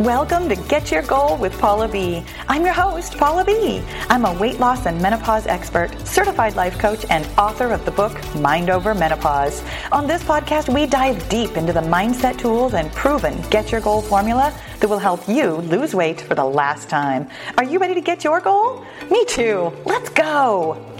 Welcome to Get Your Goal with Paula B. I'm your host, Paula B. I'm a weight loss and menopause expert, certified life coach, and author of the book Mind Over Menopause. On this podcast, we dive deep into the mindset tools and proven Get Your Goal formula that will help you lose weight for the last time. Are you ready to get your goal? Me too. Let's go.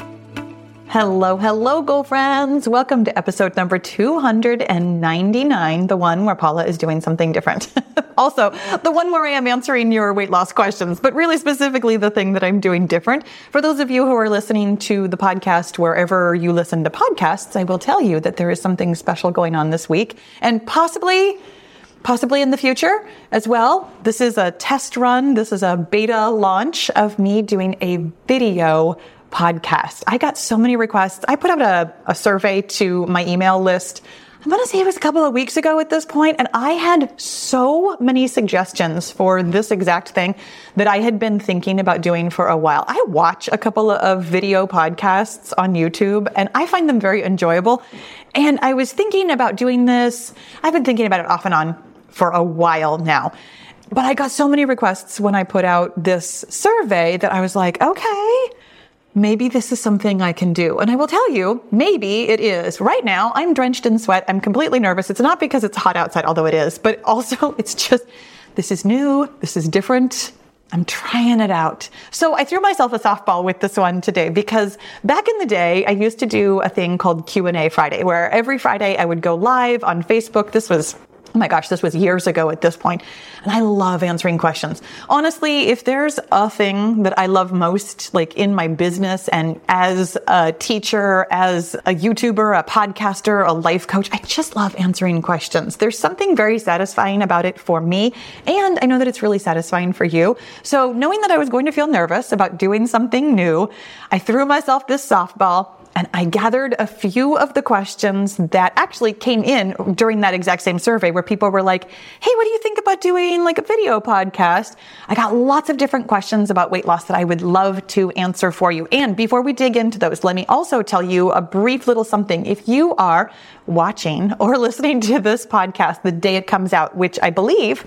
Hello, hello, goal friends. Welcome to episode number 299, the one where Paula is doing something different. also, the one where I am answering your weight loss questions, but really specifically the thing that I'm doing different. For those of you who are listening to the podcast wherever you listen to podcasts, I will tell you that there is something special going on this week and possibly possibly in the future as well. This is a test run. This is a beta launch of me doing a video podcast. I got so many requests. I put out a, a survey to my email list. I'm going to say it was a couple of weeks ago at this point, and I had so many suggestions for this exact thing that I had been thinking about doing for a while. I watch a couple of video podcasts on YouTube, and I find them very enjoyable. And I was thinking about doing this. I've been thinking about it off and on for a while now. But I got so many requests when I put out this survey that I was like, okay, maybe this is something I can do. And I will tell you, maybe it is. Right now, I'm drenched in sweat. I'm completely nervous. It's not because it's hot outside, although it is, but also it's just, this is new. This is different. I'm trying it out. So I threw myself a softball with this one today because back in the day, I used to do a thing called Q&A Friday where every Friday I would go live on Facebook. This was Oh my gosh, this was years ago at this point, And I love answering questions. Honestly, if there's a thing that I love most, like in my business and as a teacher, as a YouTuber, a podcaster, a life coach, I just love answering questions. There's something very satisfying about it for me. And I know that it's really satisfying for you. So knowing that I was going to feel nervous about doing something new, I threw myself this softball and I gathered a few of the questions that actually came in during that exact same survey where people were like, Hey, what do you think about doing like a video podcast? I got lots of different questions about weight loss that I would love to answer for you. And before we dig into those, let me also tell you a brief little something. If you are watching or listening to this podcast the day it comes out, which I believe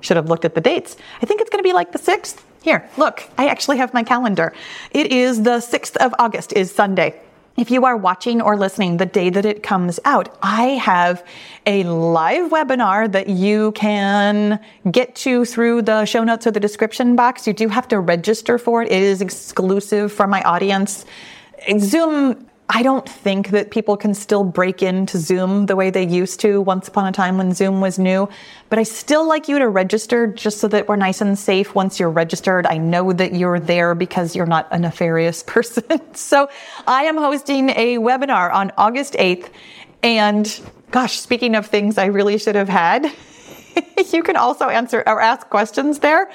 should have looked at the dates. I think it's going to be like the 6th. Here, look, I actually have my calendar. It is the 6th of August is Sunday. If you are watching or listening the day that it comes out, I have a live webinar that you can get to through the show notes or the description box. You do have to register for it. It is exclusive for my audience. Zoom I don't think that people can still break into Zoom the way they used to once upon a time when Zoom was new. But I still like you to register just so that we're nice and safe once you're registered. I know that you're there because you're not a nefarious person. so I am hosting a webinar on August 8th. And gosh, speaking of things I really should have had, you can also answer or ask questions there.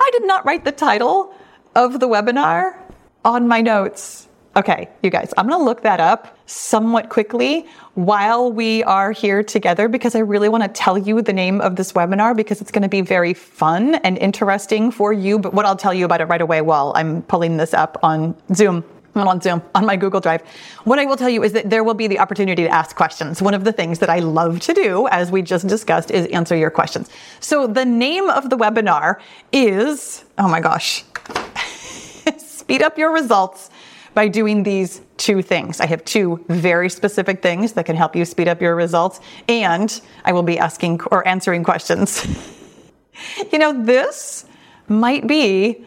I did not write the title of the webinar on my notes. Okay, you guys, I'm to look that up somewhat quickly while we are here together because I really want to tell you the name of this webinar because it's to be very fun and interesting for you. But what I'll tell you about it right away while I'm pulling this up on Zoom. Not on Zoom, on my Google Drive. What I will tell you is that there will be the opportunity to ask questions. One of the things that I love to do, as we just discussed, is answer your questions. So the name of the webinar is, oh my gosh, speed up your results by doing these two things. I have two very specific things that can help you speed up your results, and I will be asking or answering questions. you know, this might be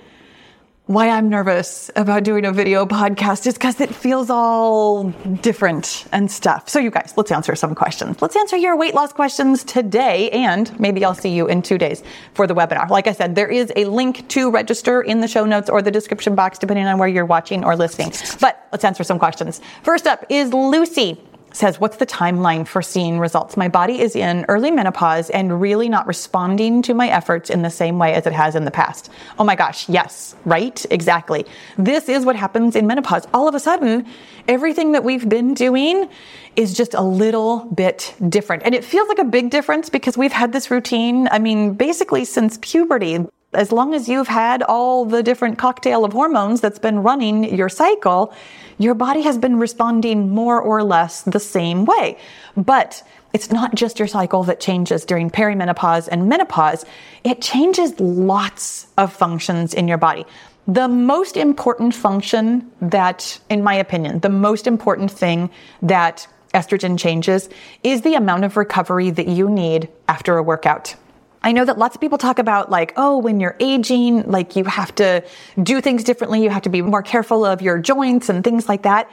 why I'm nervous about doing a video podcast is because it feels all different and stuff. So, you guys, let's answer some questions. Let's answer your weight loss questions today, and maybe I'll see you in two days for the webinar. Like I said, there is a link to register in the show notes or the description box, depending on where you're watching or listening. But let's answer some questions. First up is Lucy says, What's the timeline for seeing results? My body is in early menopause and really not responding to my efforts in the same way as it has in the past. Oh my gosh, yes, right? Exactly. This is what happens in menopause. All of a sudden, everything that we've been doing is just a little bit different. And it feels like a big difference because we've had this routine, I mean, basically since puberty as long as you've had all the different cocktail of hormones that's been running your cycle, your body has been responding more or less the same way. But it's not just your cycle that changes during perimenopause and menopause. It changes lots of functions in your body. The most important function that, in my opinion, the most important thing that estrogen changes is the amount of recovery that you need after a workout. I know that lots of people talk about like, oh, when you're aging, like you have to do things differently. You have to be more careful of your joints and things like that.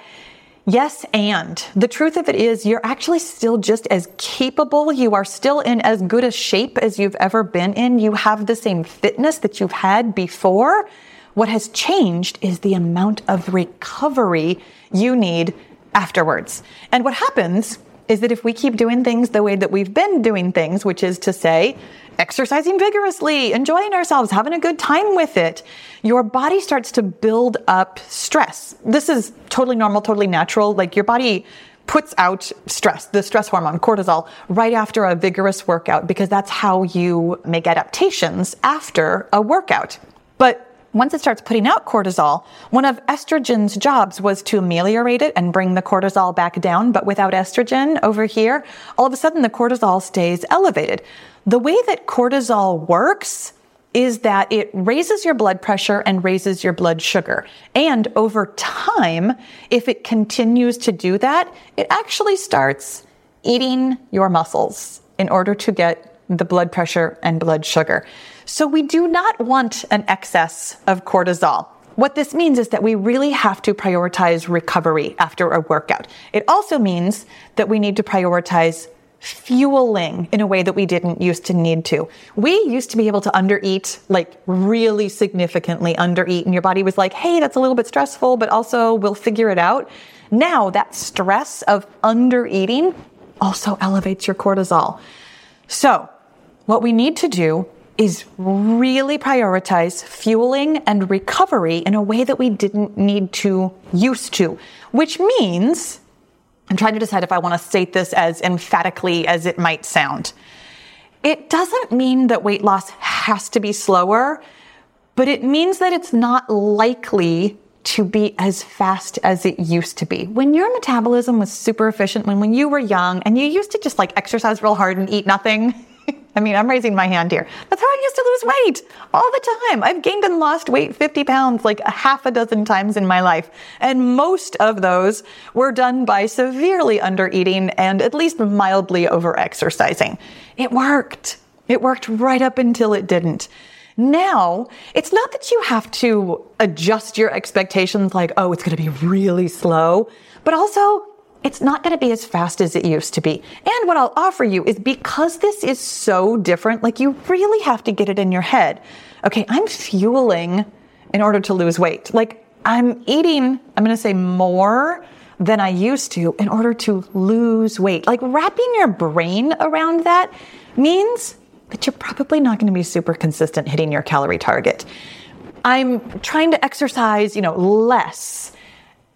Yes, and the truth of it is you're actually still just as capable. You are still in as good a shape as you've ever been in. You have the same fitness that you've had before. What has changed is the amount of recovery you need afterwards. And what happens is that if we keep doing things the way that we've been doing things, which is to say, exercising vigorously, enjoying ourselves, having a good time with it, your body starts to build up stress. This is totally normal, totally natural. Like your body puts out stress, the stress hormone, cortisol, right after a vigorous workout because that's how you make adaptations after a workout. But once it starts putting out cortisol, one of estrogen's jobs was to ameliorate it and bring the cortisol back down. But without estrogen over here, all of a sudden the cortisol stays elevated. The way that cortisol works is that it raises your blood pressure and raises your blood sugar. And over time, if it continues to do that, it actually starts eating your muscles in order to get the blood pressure and blood sugar. So we do not want an excess of cortisol. What this means is that we really have to prioritize recovery after a workout. It also means that we need to prioritize fueling in a way that we didn't used to need to. We used to be able to undereat, like really significantly undereat, and your body was like, hey, that's a little bit stressful, but also we'll figure it out. Now, that stress of undereating also elevates your cortisol. So, what we need to do is really prioritize fueling and recovery in a way that we didn't need to used to, which means I'm trying to decide if I want to state this as emphatically as it might sound. It doesn't mean that weight loss has to be slower, but it means that it's not likely to be as fast as it used to be. When your metabolism was super efficient, when, when you were young and you used to just like exercise real hard and eat nothing, I mean, I'm raising my hand here. That's how I used to lose weight all the time. I've gained and lost weight 50 pounds like a half a dozen times in my life. And most of those were done by severely under eating and at least mildly over exercising. It worked. It worked right up until it didn't. Now, it's not that you have to adjust your expectations like, oh, it's going to be really slow, but also it's not going to be as fast as it used to be. And what I'll offer you is because this is so different, like you really have to get it in your head. Okay, I'm fueling in order to lose weight. Like I'm eating, I'm going to say more than I used to in order to lose weight. Like wrapping your brain around that means that you're probably not going to be super consistent hitting your calorie target. I'm trying to exercise, you know, less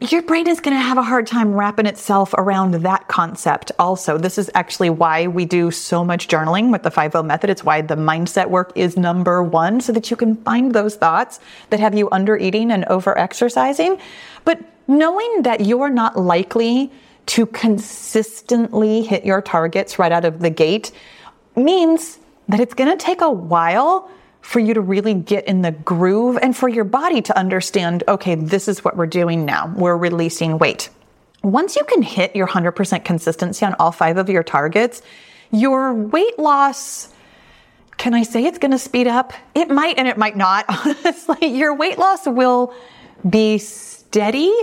your brain is going to have a hard time wrapping itself around that concept also. This is actually why we do so much journaling with the 5-0 method. It's why the mindset work is number one so that you can find those thoughts that have you under eating and over exercising. But knowing that you're not likely to consistently hit your targets right out of the gate means that it's going to take a while for you to really get in the groove and for your body to understand, okay, this is what we're doing now. We're releasing weight. Once you can hit your 100% consistency on all five of your targets, your weight loss, can I say it's going to speed up? It might and it might not. Honestly, your weight loss will be steady,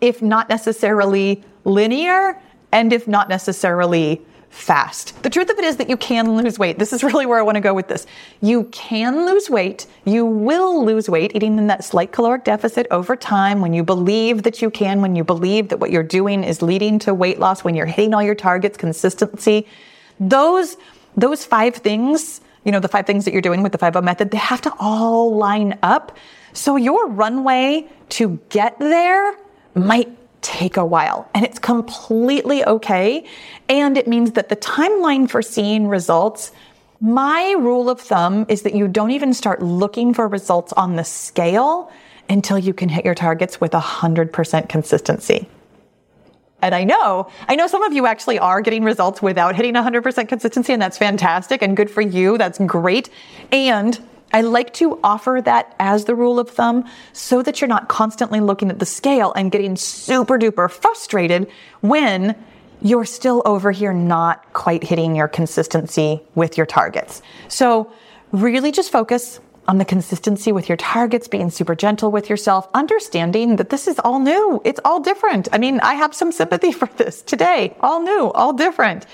if not necessarily linear, and if not necessarily fast. The truth of it is that you can lose weight. This is really where I want to go with this. You can lose weight. You will lose weight eating in that slight caloric deficit over time when you believe that you can, when you believe that what you're doing is leading to weight loss, when you're hitting all your targets, consistency. Those, those five things, you know, the five things that you're doing with the 5 method, they have to all line up. So your runway to get there might take a while and it's completely okay. And it means that the timeline for seeing results, my rule of thumb is that you don't even start looking for results on the scale until you can hit your targets with 100% consistency. And I know, I know some of you actually are getting results without hitting 100% consistency, and that's fantastic and good for you. That's great. And I like to offer that as the rule of thumb so that you're not constantly looking at the scale and getting super duper frustrated when you're still over here not quite hitting your consistency with your targets. So really just focus on the consistency with your targets, being super gentle with yourself, understanding that this is all new. It's all different. I mean, I have some sympathy for this today. All new, all different.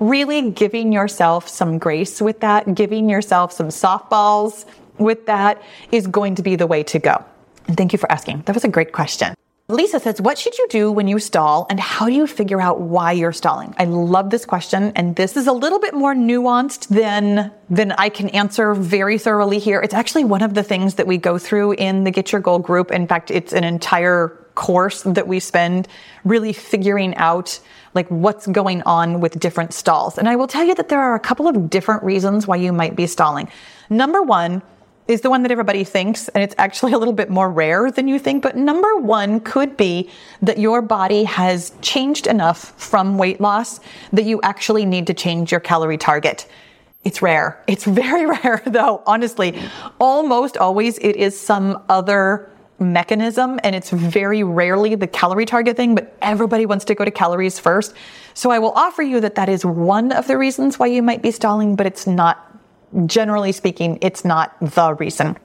Really giving yourself some grace with that, giving yourself some softballs with that is going to be the way to go. And thank you for asking. That was a great question. Lisa says, What should you do when you stall and how do you figure out why you're stalling? I love this question. And this is a little bit more nuanced than, than I can answer very thoroughly here. It's actually one of the things that we go through in the Get Your Goal group. In fact, it's an entire course that we spend really figuring out like what's going on with different stalls. And I will tell you that there are a couple of different reasons why you might be stalling. Number one, is the one that everybody thinks, and it's actually a little bit more rare than you think. But number one could be that your body has changed enough from weight loss that you actually need to change your calorie target. It's rare. It's very rare though, honestly. Almost always it is some other mechanism and it's very rarely the calorie target thing, but everybody wants to go to calories first. So I will offer you that that is one of the reasons why you might be stalling, but it's not generally speaking, it's not the reason.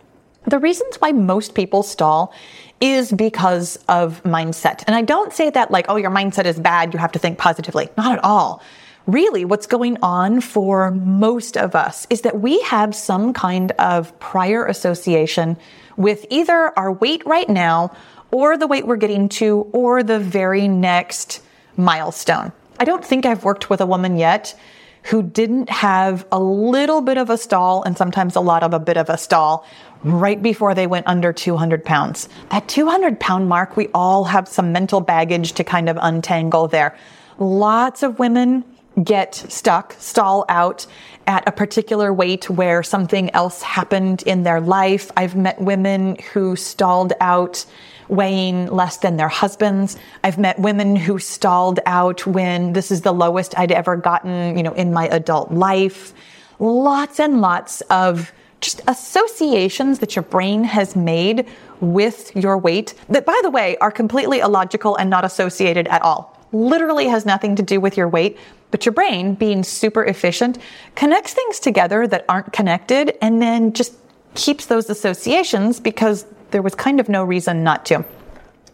The reasons why most people stall is because of mindset. And I don't say that like, oh, your mindset is bad, you have to think positively. Not at all. Really, what's going on for most of us is that we have some kind of prior association with either our weight right now, or the weight we're getting to, or the very next milestone. I don't think I've worked with a woman yet who didn't have a little bit of a stall and sometimes a lot of a bit of a stall right before they went under 200 pounds. That 200 pound mark, we all have some mental baggage to kind of untangle there. Lots of women get stuck, stall out at a particular weight where something else happened in their life. I've met women who stalled out weighing less than their husbands. I've met women who stalled out when this is the lowest I'd ever gotten, you know, in my adult life. Lots and lots of just associations that your brain has made with your weight that, by the way, are completely illogical and not associated at all. Literally has nothing to do with your weight, but your brain, being super efficient, connects things together that aren't connected and then just keeps those associations because there was kind of no reason not to.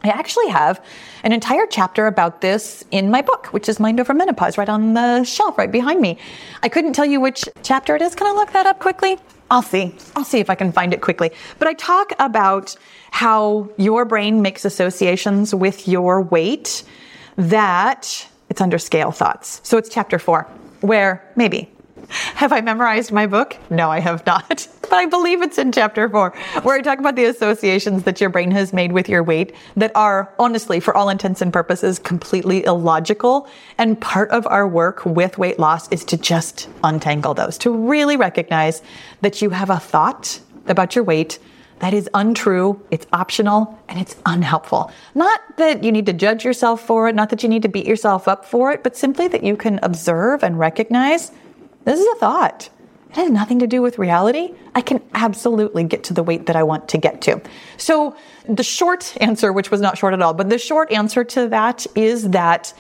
I actually have an entire chapter about this in my book, which is Mind Over Menopause, right on the shelf right behind me. I couldn't tell you which chapter it is. Can I look that up quickly? I'll see. I'll see if I can find it quickly. But I talk about how your brain makes associations with your weight that it's under scale thoughts. So it's chapter four, where maybe have I memorized my book? No, I have not. But I believe it's in chapter four, where I talk about the associations that your brain has made with your weight that are honestly, for all intents and purposes, completely illogical. And part of our work with weight loss is to just untangle those, to really recognize that you have a thought about your weight that is untrue, it's optional, and it's unhelpful. Not that you need to judge yourself for it, not that you need to beat yourself up for it, but simply that you can observe and recognize this is a thought. It has nothing to do with reality. I can absolutely get to the weight that I want to get to. So the short answer, which was not short at all, but the short answer to that is that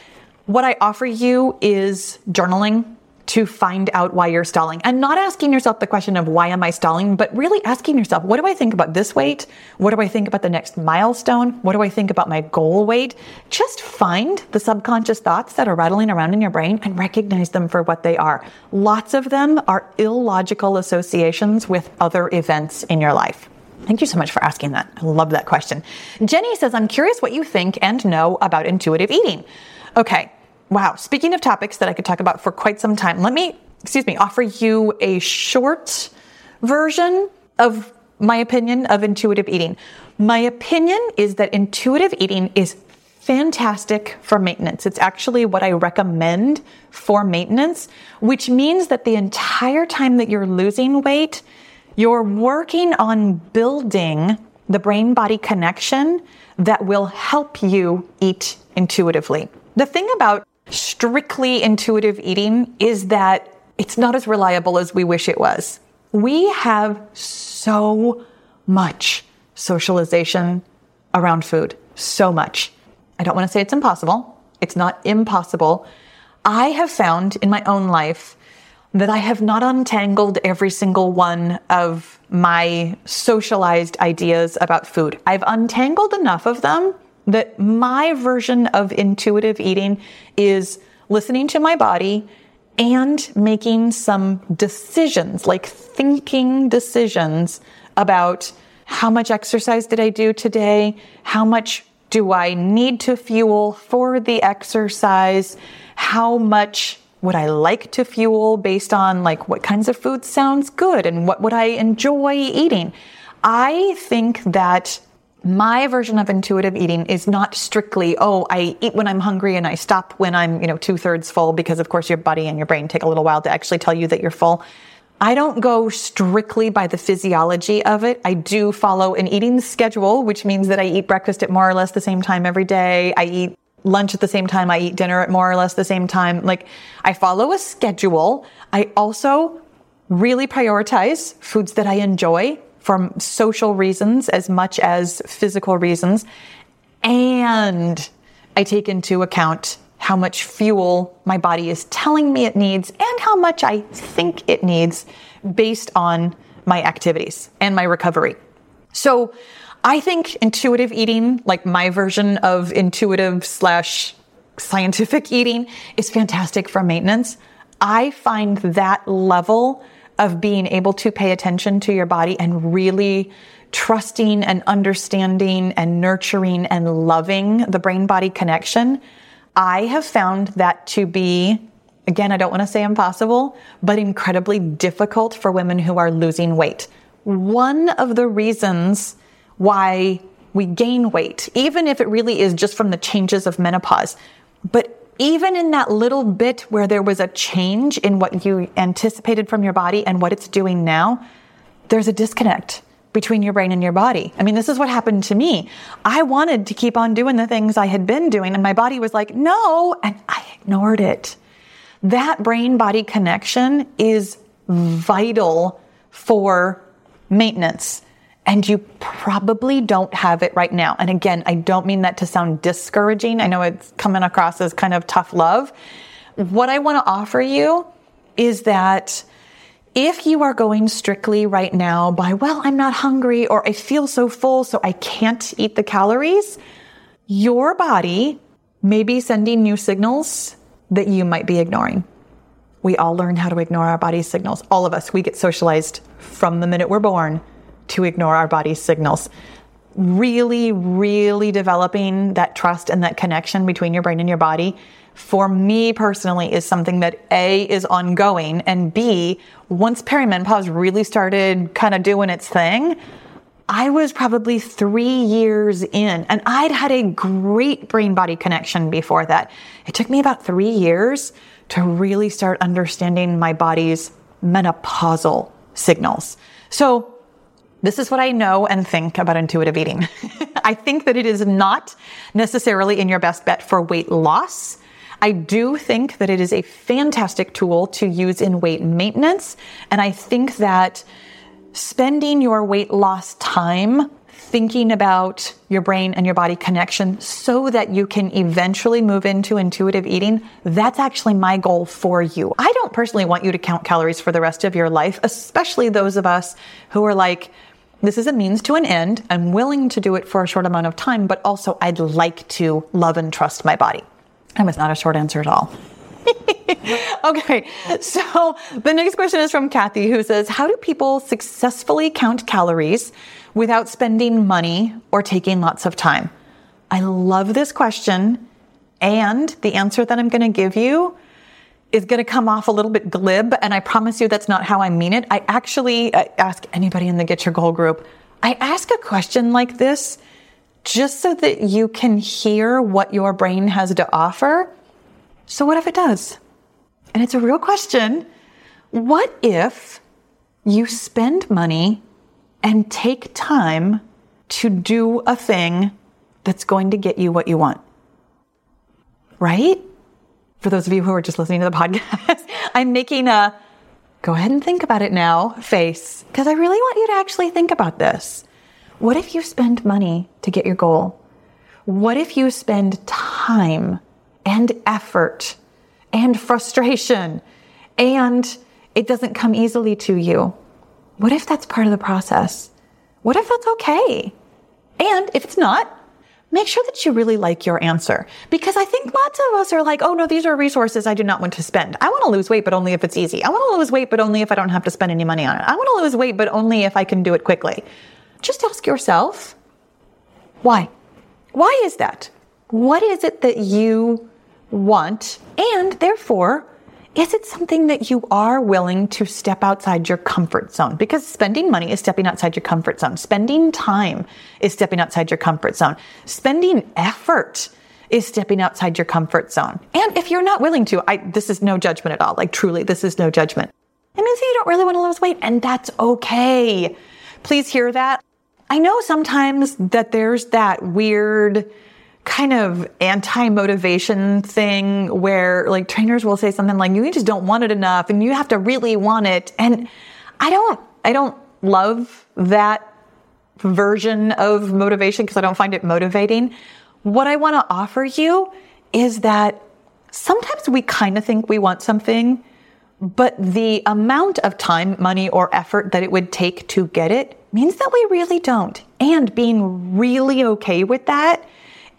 what I offer you is journaling to find out why you're stalling and not asking yourself the question of why am I stalling, but really asking yourself, what do I think about this weight? What do I think about the next milestone? What do I think about my goal weight? Just find the subconscious thoughts that are rattling around in your brain and recognize them for what they are. Lots of them are illogical associations with other events in your life. Thank you so much for asking that. I love that question. Jeni says, I'm curious what you think and know about intuitive eating. Okay, Wow. Speaking of topics that I could talk about for quite some time, let me, excuse me, offer you a short version of my opinion of intuitive eating. My opinion is that intuitive eating is fantastic for maintenance. It's actually what I recommend for maintenance, which means that the entire time that you're losing weight, you're working on building the brain body connection that will help you eat intuitively. The thing about strictly intuitive eating is that it's not as reliable as we wish it was. We have so much socialization around food. So much. I don't want to say it's impossible. It's not impossible. I have found in my own life that I have not untangled every single one of my socialized ideas about food. I've untangled enough of them that my version of intuitive eating is listening to my body and making some decisions, like thinking decisions about how much exercise did I do today? How much do I need to fuel for the exercise? How much would I like to fuel based on like what kinds of food sounds good and what would I enjoy eating? I think that my version of intuitive eating is not strictly, oh, I eat when I'm hungry and I stop when I'm, you know, two thirds full because of course your body and your brain take a little while to actually tell you that you're full. I don't go strictly by the physiology of it. I do follow an eating schedule, which means that I eat breakfast at more or less the same time every day. I eat lunch at the same time. I eat dinner at more or less the same time. Like I follow a schedule. I also really prioritize foods that I enjoy for social reasons as much as physical reasons. And I take into account how much fuel my body is telling me it needs and how much I think it needs based on my activities and my recovery. So I think intuitive eating, like my version of intuitive slash scientific eating, is fantastic for maintenance. I find that level of being able to pay attention to your body and really trusting and understanding and nurturing and loving the brain body connection. I have found that to be, again, I don't want to say impossible, but incredibly difficult for women who are losing weight. One of the reasons why we gain weight, even if it really is just from the changes of menopause, but even in that little bit where there was a change in what you anticipated from your body and what it's doing now, there's a disconnect between your brain and your body. I mean, this is what happened to me. I wanted to keep on doing the things I had been doing, and my body was like, no, and I ignored it. That brain body connection is vital for maintenance and you probably don't have it right now. And again, I don't mean that to sound discouraging. I know it's coming across as kind of tough love. What I want to offer you is that if you are going strictly right now by, well, I'm not hungry or I feel so full, so I can't eat the calories, your body may be sending new signals that you might be ignoring. We all learn how to ignore our body's signals. All of us, we get socialized from the minute we're born to ignore our body's signals. Really, really developing that trust and that connection between your brain and your body for me personally is something that A is ongoing and B, once perimenopause really started kind of doing its thing, I was probably three years in and I'd had a great brain body connection before that. It took me about three years to really start understanding my body's menopausal signals. So this is what I know and think about intuitive eating. I think that it is not necessarily in your best bet for weight loss. I do think that it is a fantastic tool to use in weight maintenance. And I think that spending your weight loss time thinking about your brain and your body connection so that you can eventually move into intuitive eating, that's actually my goal for you. I don't personally want you to count calories for the rest of your life, especially those of us who are like, this is a means to an end. I'm willing to do it for a short amount of time, but also I'd like to love and trust my body. That was not a short answer at all. okay, so the next question is from Cathy who says, How do people successfully count calories without spending money or taking lots of time? I love this question. And the answer that I'm going to give you is going to come off a little bit glib, and I promise you that's not how I mean it. I actually uh, ask anybody in the Get Your Goal group, I ask a question like this just so that you can hear what your brain has to offer. So, what if it does? And it's a real question. What if you spend money and take time to do a thing that's going to get you what you want? right? For those of you who are just listening to the podcast, I'm making a go ahead and think about it now face because I really want you to actually think about this. What if you spend money to get your goal? What if you spend time and effort and frustration and it doesn't come easily to you? What if that's part of the process? What if that's okay? And if it's not, make sure that you really like your answer. Because I think lots of us are like, oh no, these are resources I do not want to spend. I want to lose weight, but only if it's easy. I want to lose weight, but only if I don't have to spend any money on it. I want to lose weight, but only if I can do it quickly. Just ask yourself, why? Why is that? What is it that you want? And therefore, is it something that you are willing to step outside your comfort zone? Because spending money is stepping outside your comfort zone. Spending time is stepping outside your comfort zone. Spending effort is stepping outside your comfort zone. And if you're not willing to, I, this is no judgment at all. Like truly, this is no judgment. It means that you don't really want to lose weight and that's okay. Please hear that. I know sometimes that there's that weird, kind of anti-motivation thing where like trainers will say something like you just don't want it enough and you have to really want it. And i don't i don't love that version of motivation because i don't find it motivating. What i want to offer you is that sometimes we kind of think we want something but the amount of time money or effort that it would take to get it means that we really don't. And being really okay with that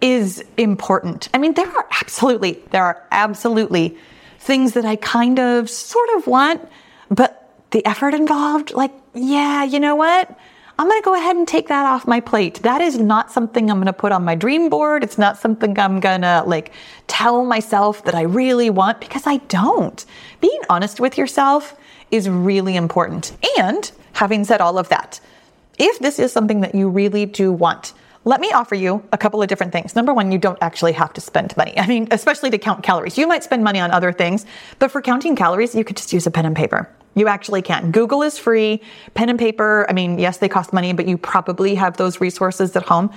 is important. I mean, there are absolutely, there are absolutely things that I kind of sort of want, but the effort involved, like, yeah, you know what? I'm going to go ahead and take that off my plate. That is not something I'm going to put on my dream board. It's not something I'm going to like tell myself that I really want because I don't. Being honest with yourself is really important. And having said all of that, if this is something that you really do want, let me offer you a couple of different things. Number one, you don't actually have to spend money. I mean, especially to count calories. You might spend money on other things, but for counting calories, you could just use a pen and paper. You actually can. Google is free. Pen and paper, I mean, yes, they cost money, but you probably have those resources at home.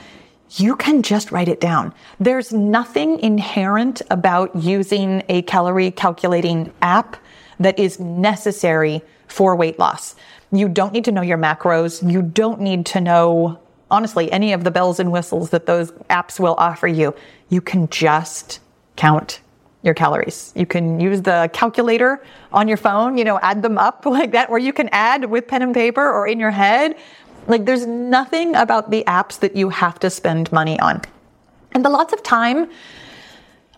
You can just write it down. There's nothing inherent about using a calorie calculating app that is necessary for weight loss. You don't need to know your macros. You don't need to know honestly, any of the bells and whistles that those apps will offer you, you can just count your calories. You can use the calculator on your phone, you know, add them up like that, or you can add with pen and paper or in your head. Like there's nothing about the apps that you have to spend money on. And the lots of time,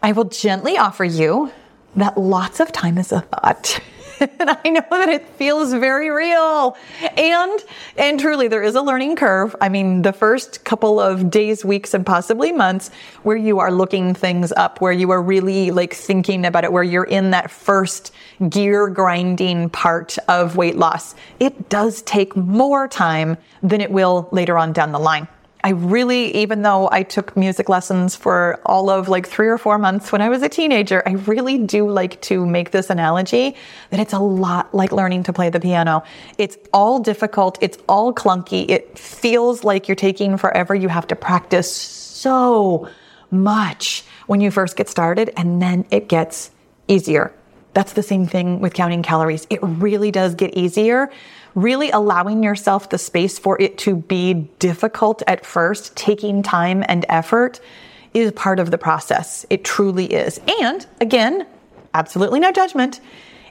I will gently offer you that lots of time is a thought. and I know that it feels very real. And, and truly there is a learning curve. I mean, the first couple of days, weeks, and possibly months where you are looking things up, where you are really like thinking about it, where you're in that first gear grinding part of weight loss. It does take more time than it will later on down the line. I really, even though I took music lessons for all of like three or four months when I was a teenager, I really do like to make this analogy that it's a lot like learning to play the piano. It's all difficult. It's all clunky. It feels like you're taking forever. You have to practice so much when you first get started and then it gets easier. That's the same thing with counting calories. It really does get easier really allowing yourself the space for it to be difficult at first, taking time and effort is part of the process. It truly is. And again, absolutely no judgment.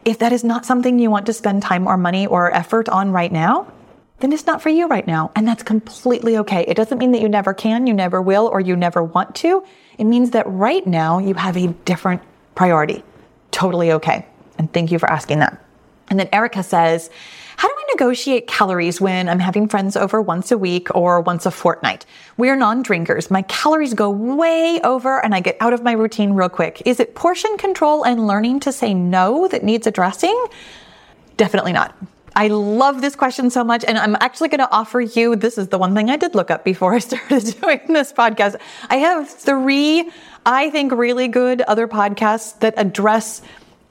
If that is not something you want to spend time or money or effort on right now, then it's not for you right now. And that's completely okay. It doesn't mean that you never can, you never will, or you never want to. It means that right now you have a different priority. Totally okay. And thank you for asking that. And then Erika says, how do I negotiate calories when I'm having friends over once a week or once a fortnight? We're non-drinkers. My calories go way over and I get out of my routine real quick. Is it portion control and learning to say no that needs addressing? Definitely not. I love this question so much. And I'm actually going to offer you this is the one thing I did look up before I started doing this podcast. I have three, I think, really good other podcasts that address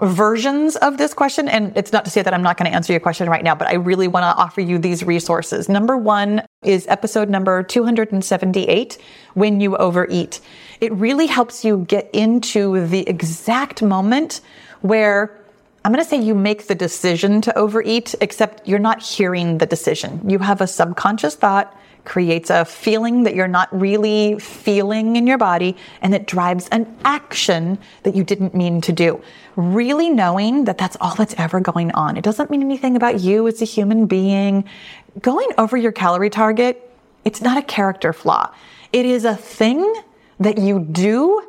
versions of this question. And it's not to say that I'm not going to answer your question right now, but I really want to offer you these resources. Number one is episode number 278, When You Overeat. It really helps you get into the exact moment where I'm going to say you make the decision to overeat, except you're not hearing the decision. You have a subconscious thought creates a feeling that you're not really feeling in your body, and it drives an action that you didn't mean to do. Really knowing that that's all that's ever going on. It doesn't mean anything about you as a human being. Going over your calorie target, it's not a character flaw. It is a thing that you do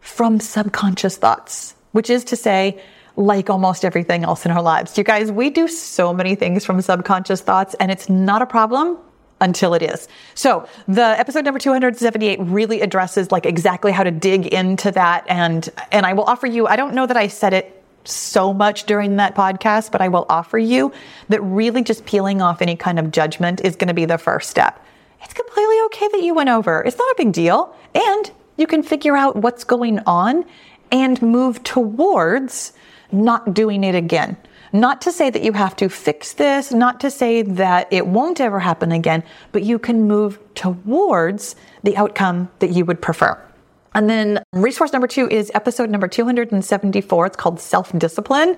from subconscious thoughts, which is to say, like almost everything else in our lives. You guys, we do so many things from subconscious thoughts, and it's not a problem until it is. So the episode number 278 really addresses like exactly how to dig into that. And, and I will offer you, I don't know that I said it so much during that podcast, but I will offer you that really just peeling off any kind of judgment is going to be the first step. It's completely okay that you went over. It's not a big deal. And you can figure out what's going on and move towards not doing it again. Not to say that you have to fix this, not to say that it won't ever happen again, but you can move towards the outcome that you would prefer. And then resource number two is episode number 274. It's called Self Discipline.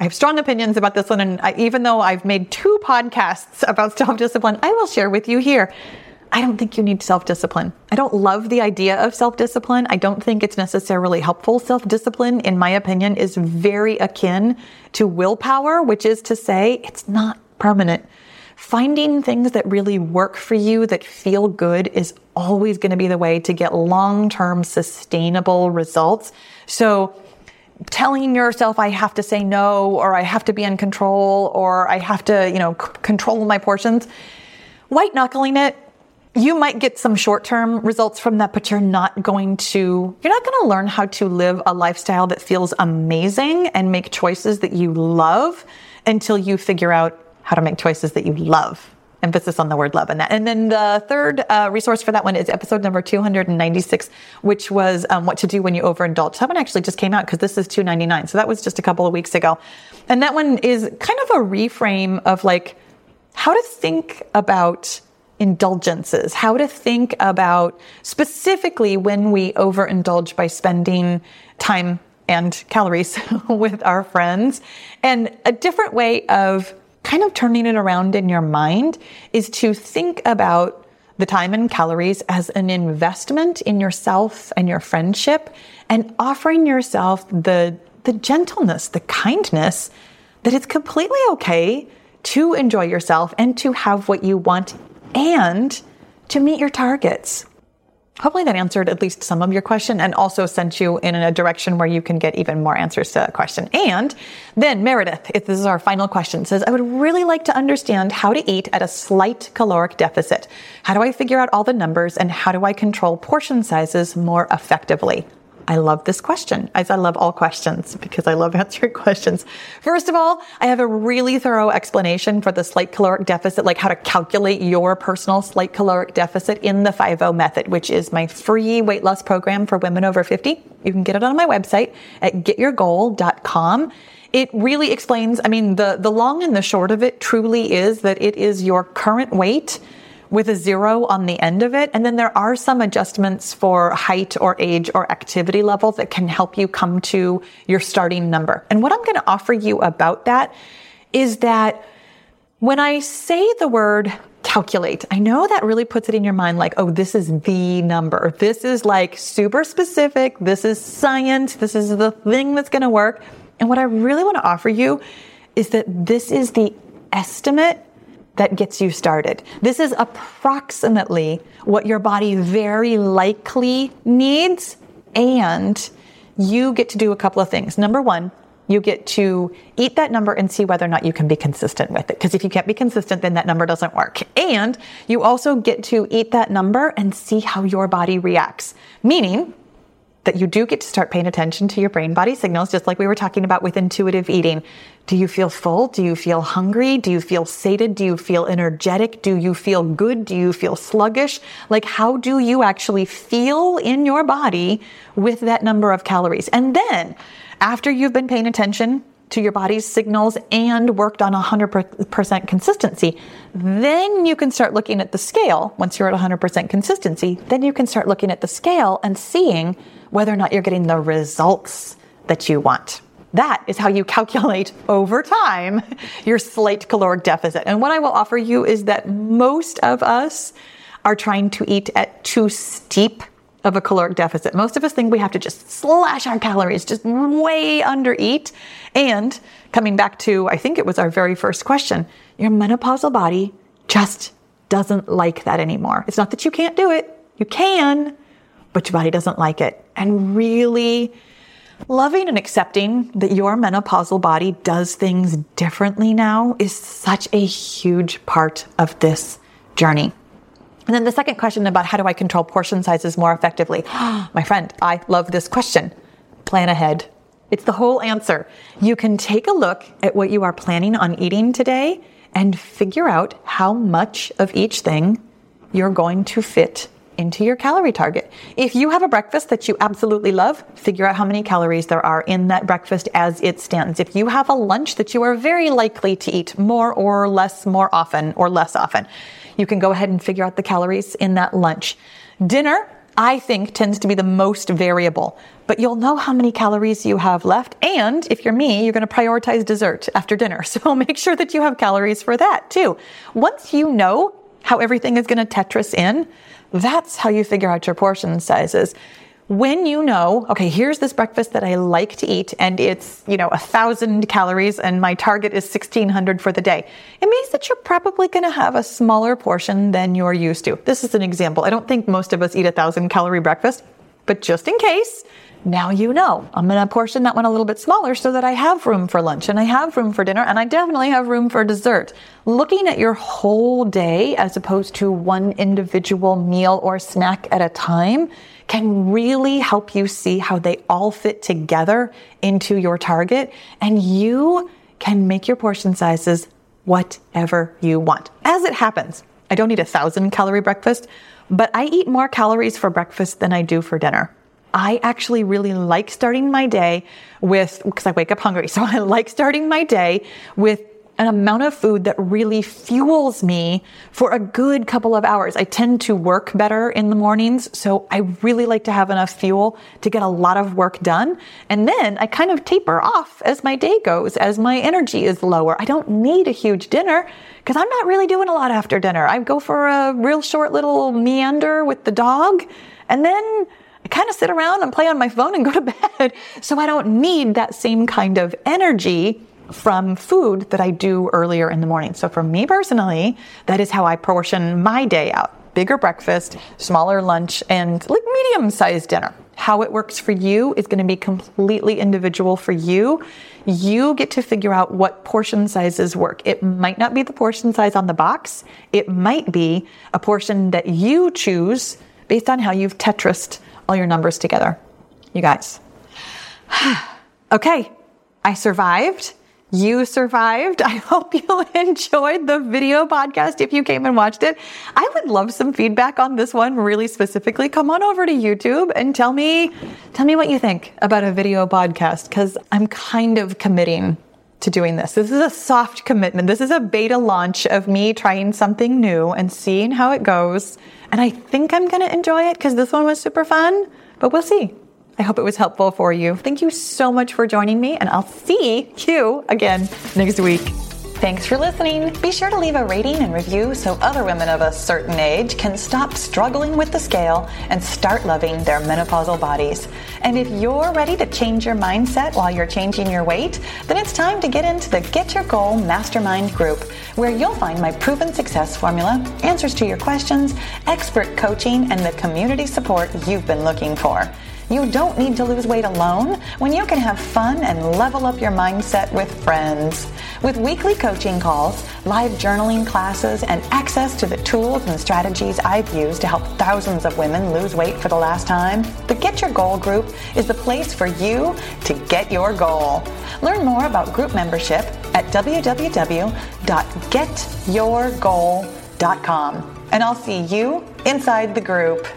I have strong opinions about this one. And I, even though I've made two podcasts about self discipline, I will share with you here. I don't think you need self discipline. I don't love the idea of self discipline. I don't think it's necessarily helpful. Self discipline, in my opinion, is very akin to willpower, which is to say, it's not permanent. Finding things that really work for you, that feel good, is always going to be the way to get long term sustainable results. So, telling yourself I have to say no, or I have to be in control, or I have to, you know, c- control my portions, white knuckling it you might get some short term results from that, but you're not going to, you're not going to learn how to live a lifestyle that feels amazing and make choices that you love until you figure out how to make choices that you love. Emphasis on the word love and that. And then the third uh, resource for that one is episode number 296, which was um, what to do when you overindulge. That one actually just came out because this is 299. So that was just a couple of weeks ago. And that one is kind of a reframe of like how to think about indulgences, how to think about specifically when we overindulge by spending time and calories with our friends. And a different way of kind of turning it around in your mind is to think about the time and calories as an investment in yourself and your friendship and offering yourself the, the gentleness, the kindness that it's completely okay to enjoy yourself and to have what you want and to meet your targets. Hopefully that answered at least some of your question and also sent you in a direction where you can get even more answers to that question. And then Meredith, if this is our final question, says, I would really like to understand how to eat at a slight caloric deficit. How do I figure out all the numbers and how do I control portion sizes more effectively? I love this question, as I love all questions because I love answering questions. First of all, I have a really thorough explanation for the slight caloric deficit, like how to calculate your personal slight caloric deficit in the 5 method, which is my free weight loss program for women over 50. You can get it on my website at getyourgoal.com it really explains, I mean, the, the long and the short of it truly is that it is your current weight with a zero on the end of it. And then there are some adjustments for height or age or activity level that can help you come to your starting number. And what I'm going to offer you about that is that when I say the word calculate, I know that really puts it in your mind like, oh, this is the number. This is like super specific. This is science. This is the thing that's going to work. And what I really want to offer you is that this is the estimate that gets you started. This is approximately what your body very likely needs, and you get to do a couple of things. Number one, you get to eat that number and see whether or not you can be consistent with it. Because if you can't be consistent, then that number doesn't work. And you also get to eat that number and see how your body reacts. Meaning, that you do get to start paying attention to your brain body signals, just like we were talking about with intuitive eating. Do you feel full? Do you feel hungry? Do you feel sated? Do you feel energetic? Do you feel good? Do you feel sluggish? Like, how do you actually feel in your body with that number of calories? And then after you've been paying attention to your body's signals and worked on 100% consistency, then you can start looking at the scale. Once you're at 100% consistency, then you can start looking at the scale and seeing whether or not you're getting the results that you want. That is how you calculate over time your slight caloric deficit. And what I will offer you is that most of us are trying to eat at too steep of a caloric deficit. Most of us think we have to just slash our calories, just way under eat. And coming back to, I think it was our very first question, your menopausal body just doesn't like that anymore. It's not that you can't do it, you can, but your body doesn't like it. And really loving and accepting that your menopausal body does things differently now is such a huge part of this journey. And then the second question about how do I control portion sizes more effectively? My friend, I love this question. Plan ahead. It's the whole answer. You can take a look at what you are planning on eating today and figure out how much of each thing you're going to fit into your calorie target. If you have a breakfast that you absolutely love, figure out how many calories there are in that breakfast as it stands. If you have a lunch that you are very likely to eat more or less more often or less often, you can go ahead and figure out the calories in that lunch. Dinner, I think tends to be the most variable, but you'll know how many calories you have left. And if you're me, you're going to prioritize dessert after dinner. So make sure that you have calories for that too. Once you know how everything is going to Tetris in, that's how you figure out your portion sizes when you know, okay, here's this breakfast that I like to eat and it's, you know, a thousand calories and my target is 1600 for the day, it means that you're probably going to have a smaller portion than you're used to. This is an example. I don't think most of us eat a thousand calorie breakfast, but just in case, now you know. I'm going to portion that one a little bit smaller so that I have room for lunch and I have room for dinner and I definitely have room for dessert. Looking at your whole day as opposed to one individual meal or snack at a time can really help you see how they all fit together into your target and you can make your portion sizes whatever you want. As it happens, I don't eat a thousand calorie breakfast, but I eat more calories for breakfast than I do for dinner. I actually really like starting my day with, because I wake up hungry. So I like starting my day with an amount of food that really fuels me for a good couple of hours. I tend to work better in the mornings, so I really like to have enough fuel to get a lot of work done. And then I kind of taper off as my day goes, as my energy is lower. I don't need a huge dinner because I'm not really doing a lot after dinner. I go for a real short little meander with the dog, and then I kind of sit around and play on my phone and go to bed. So I don't need that same kind of energy from food that I do earlier in the morning. So for me personally, that is how I portion my day out. Bigger breakfast, smaller lunch, and like medium sized dinner. How it works for you is going to be completely individual for you. You get to figure out what portion sizes work. It might not be the portion size on the box. It might be a portion that you choose based on how you've Tetrised all your numbers together. You guys. okay. I survived you survived. I hope you enjoyed the video podcast if you came and watched it. I would love some feedback on this one really specifically. Come on over to YouTube and tell me tell me what you think about a video podcast cuz I'm kind of committing to doing this. This is a soft commitment. This is a beta launch of me trying something new and seeing how it goes. And I think I'm going to enjoy it cuz this one was super fun, but we'll see. I hope it was helpful for you. Thank you so much for joining me, and I'll see you again next week. Thanks for listening. Be sure to leave a rating and review so other women of a certain age can stop struggling with the scale and start loving their menopausal bodies. And if you're ready to change your mindset while you're changing your weight, then it's time to get into the Get Your Goal Mastermind group, where you'll find my proven success formula, answers to your questions, expert coaching, and the community support you've been looking for. You don't need to lose weight alone when you can have fun and level up your mindset with friends. With weekly coaching calls, live journaling classes, and access to the tools and strategies I've used to help thousands of women lose weight for the last time, the Get Your Goal group is the place for you to get your goal. Learn more about group membership at www.getyourgoal.com. And I'll see you inside the group.